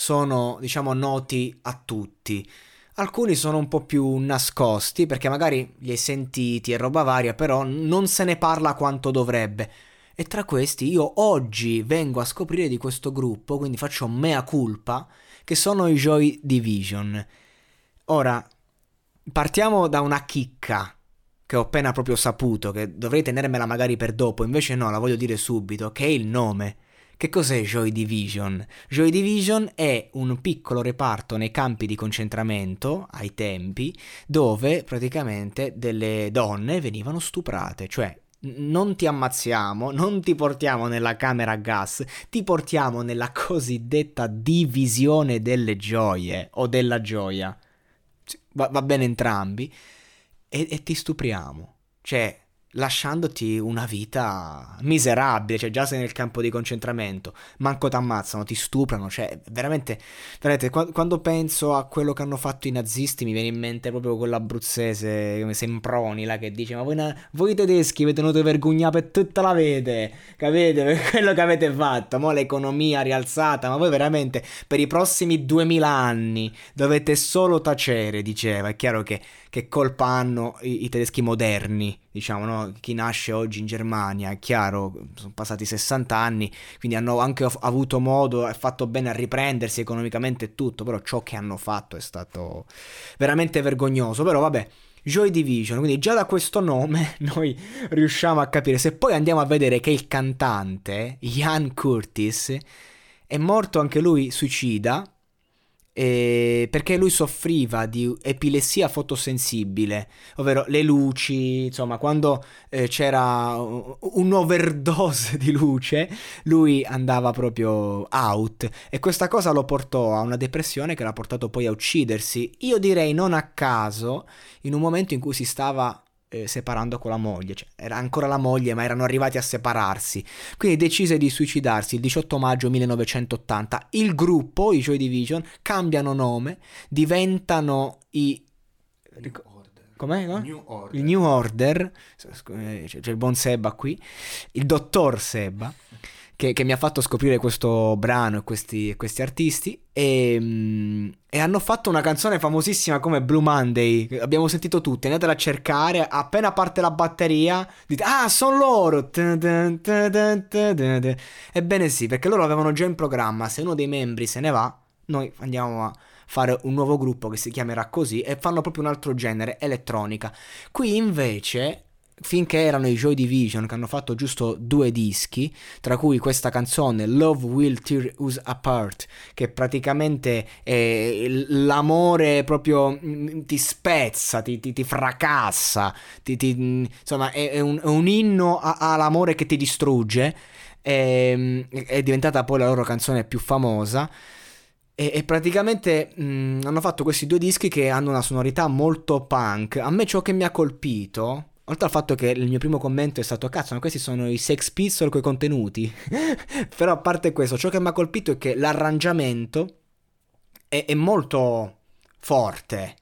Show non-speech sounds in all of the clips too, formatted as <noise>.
sono, diciamo, noti a tutti. Alcuni sono un po' più nascosti perché magari li hai sentiti e roba varia, però non se ne parla quanto dovrebbe. E tra questi io oggi vengo a scoprire di questo gruppo, quindi faccio mea culpa, che sono i Joy Division. Ora, partiamo da una chicca che ho appena proprio saputo, che dovrei tenermela magari per dopo, invece no, la voglio dire subito, che è il nome. Che cos'è Joy Division? Joy Division è un piccolo reparto nei campi di concentramento, ai tempi, dove praticamente delle donne venivano stuprate, cioè non ti ammazziamo, non ti portiamo nella camera a gas, ti portiamo nella cosiddetta divisione delle gioie o della gioia. Va, va bene entrambi. E, e ti stupriamo. Cioè, lasciandoti una vita miserabile, cioè già sei nel campo di concentramento, manco ti ammazzano, ti stuprano, cioè veramente, veramente quando penso a quello che hanno fatto i nazisti mi viene in mente proprio quell'abruzzese come Semproni là che dice ma voi, na- voi tedeschi avete tenuto vergogna per tutta la vita, capite? Per quello che avete fatto, mo l'economia rialzata, ma voi veramente per i prossimi duemila anni dovete solo tacere, diceva, è chiaro che che colpa hanno i, i tedeschi moderni, diciamo, no? Chi nasce oggi in Germania, è chiaro, sono passati 60 anni, quindi hanno anche avuto modo e fatto bene a riprendersi economicamente e tutto, però ciò che hanno fatto è stato veramente vergognoso, però vabbè. Joy Division, quindi già da questo nome <laughs> noi riusciamo a capire. Se poi andiamo a vedere che il cantante, Ian Curtis, è morto anche lui suicida, eh, perché lui soffriva di epilessia fotosensibile, ovvero le luci, insomma, quando eh, c'era un'overdose di luce, lui andava proprio out e questa cosa lo portò a una depressione che l'ha portato poi a uccidersi. Io direi non a caso, in un momento in cui si stava eh, separando con la moglie, cioè, era ancora la moglie ma erano arrivati a separarsi, quindi decise di suicidarsi il 18 maggio 1980. Il gruppo, i Joy Division, cambiano nome, diventano i... Com'è? No? New il New Order, eh, c'è il buon Seba qui, il dottor Seba che, che, mi ha fatto scoprire questo brano e questi, questi artisti e, mm, e, hanno fatto una canzone famosissima come Blue Monday, abbiamo sentito tutti, andatela a cercare, appena parte la batteria dite ah sono loro, ebbene sì, perché loro avevano già in programma, se uno dei membri se ne va, noi andiamo a fare un nuovo gruppo che si chiamerà così e fanno proprio un altro genere, elettronica. Qui invece finché erano i Joy Division che hanno fatto giusto due dischi, tra cui questa canzone Love Will Tear Us Apart, che praticamente è l'amore proprio mm, ti spezza, ti, ti, ti fracassa, ti, ti, insomma è, è, un, è, un, inno a, all'amore che ti distrugge, è, ehm, è, diventata poi la loro canzone più famosa. E, e praticamente mh, mm, hanno fatto questi due dischi che hanno una sonorità molto punk. A me ciò che mi ha colpito Oltre al fatto che il mio primo commento è stato cazzo, ma questi sono i Sex Pistol coi contenuti. <laughs> Però a parte questo, ciò che mi ha colpito è che l'arrangiamento è, è molto forte,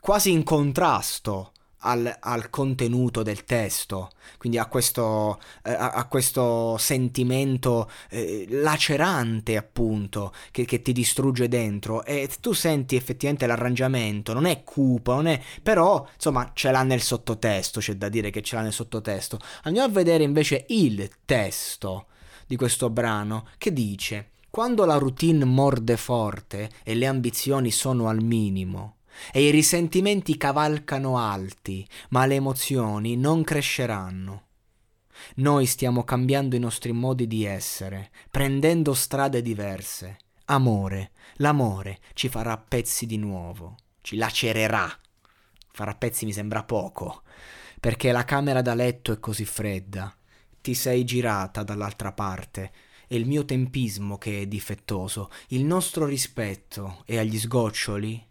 quasi in contrasto al, al, contenuto del testo, quindi a questo, eh, a questo sentimento eh, lacerante appunto che, che, ti distrugge dentro. E tu senti effettivamente l'arrangiamento, non è cupo, non è, però insomma ce l'ha nel sottotesto, c'è da dire che ce l'ha nel sottotesto. Andiamo a vedere invece il testo di questo brano che dice quando la routine morde forte e le ambizioni sono al minimo, e i risentimenti cavalcano alti, ma le emozioni non cresceranno. Noi stiamo cambiando i nostri modi di essere, prendendo strade diverse. Amore, l'amore ci farà pezzi di nuovo, ci lacererà. Farà pezzi mi sembra poco, perché la camera da letto è così fredda. Ti sei girata dall'altra parte è il mio tempismo che è difettoso, il nostro rispetto è agli sgoccioli.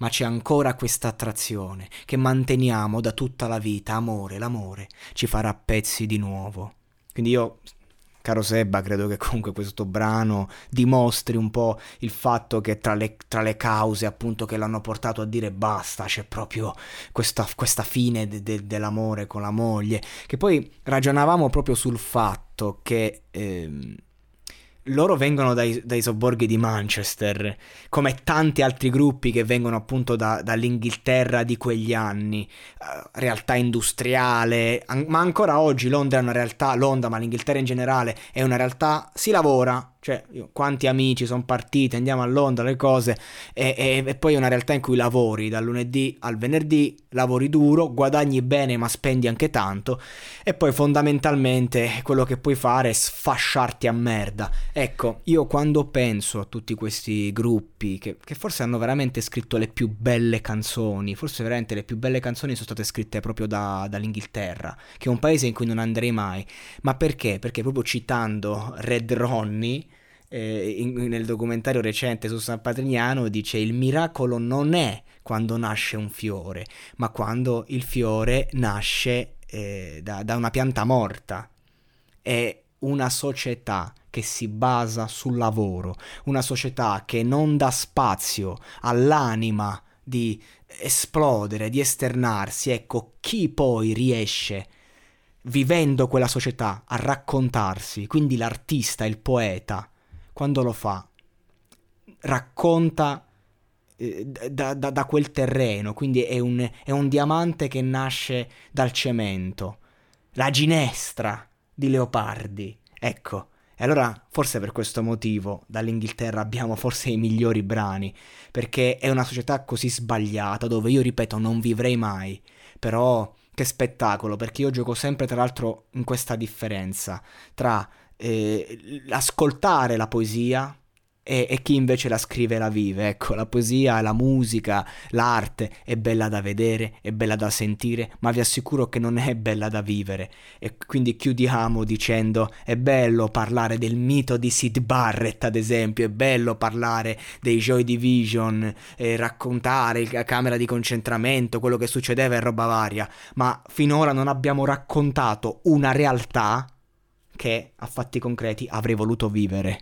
Ma c'è ancora questa attrazione che manteniamo da tutta la vita, amore, l'amore ci farà pezzi di nuovo. Quindi io caro Sebba, credo che comunque questo brano dimostri un po' il fatto che tra le, tra le cause appunto che l'hanno portato a dire basta, c'è proprio questa, questa fine de, de, dell'amore con la moglie, che poi ragionavamo proprio sul fatto che... Eh, loro vengono dai, dai, sobborghi di Manchester, come tanti altri gruppi che vengono appunto da, dall'Inghilterra di quegli anni, uh, realtà industriale, an- ma ancora oggi Londra è una realtà, Londra, ma l'Inghilterra in generale è una realtà, si lavora, cioè, io, quanti amici sono partiti, andiamo a Londra, le cose, e, e, e, poi è una realtà in cui lavori dal lunedì al venerdì, lavori duro, guadagni bene ma spendi anche tanto, e poi fondamentalmente quello che puoi fare è sfasciarti a merda. Ecco, io quando penso a tutti questi gruppi che, che forse hanno veramente scritto le più belle canzoni, forse veramente le più belle canzoni sono state scritte proprio da, dall'Inghilterra, che è un paese in cui non andrei mai, ma perché? Perché proprio citando Red Ronnie, eh, in, nel documentario recente su San Patrignano dice il miracolo non è quando nasce un fiore, ma quando il fiore nasce eh, da, da una pianta morta. È una società che si basa sul lavoro, una società che non dà spazio all'anima di esplodere, di esternarsi. Ecco, chi poi riesce, vivendo quella società, a raccontarsi, quindi l'artista, il poeta, quando lo fa, racconta eh, da, da, da, quel terreno, quindi è un, è un diamante che nasce dal cemento, la ginestra di Leopardi, ecco. E allora, forse per questo motivo, dall'Inghilterra abbiamo forse i migliori brani, perché è una società così sbagliata, dove io, ripeto, non vivrei mai. Però, che spettacolo, perché io gioco sempre, tra l'altro, in questa differenza tra eh, ascoltare la poesia e, e, chi invece la scrive e la vive. Ecco, la poesia, la musica, l'arte è bella da vedere, è bella da sentire, ma vi assicuro che non è bella da vivere. E quindi chiudiamo dicendo è bello parlare del mito di Sid Barrett, ad esempio, è bello parlare dei Joy Division, e raccontare la camera di concentramento, quello che succedeva e roba varia, ma finora non abbiamo raccontato una realtà che a fatti concreti avrei voluto vivere.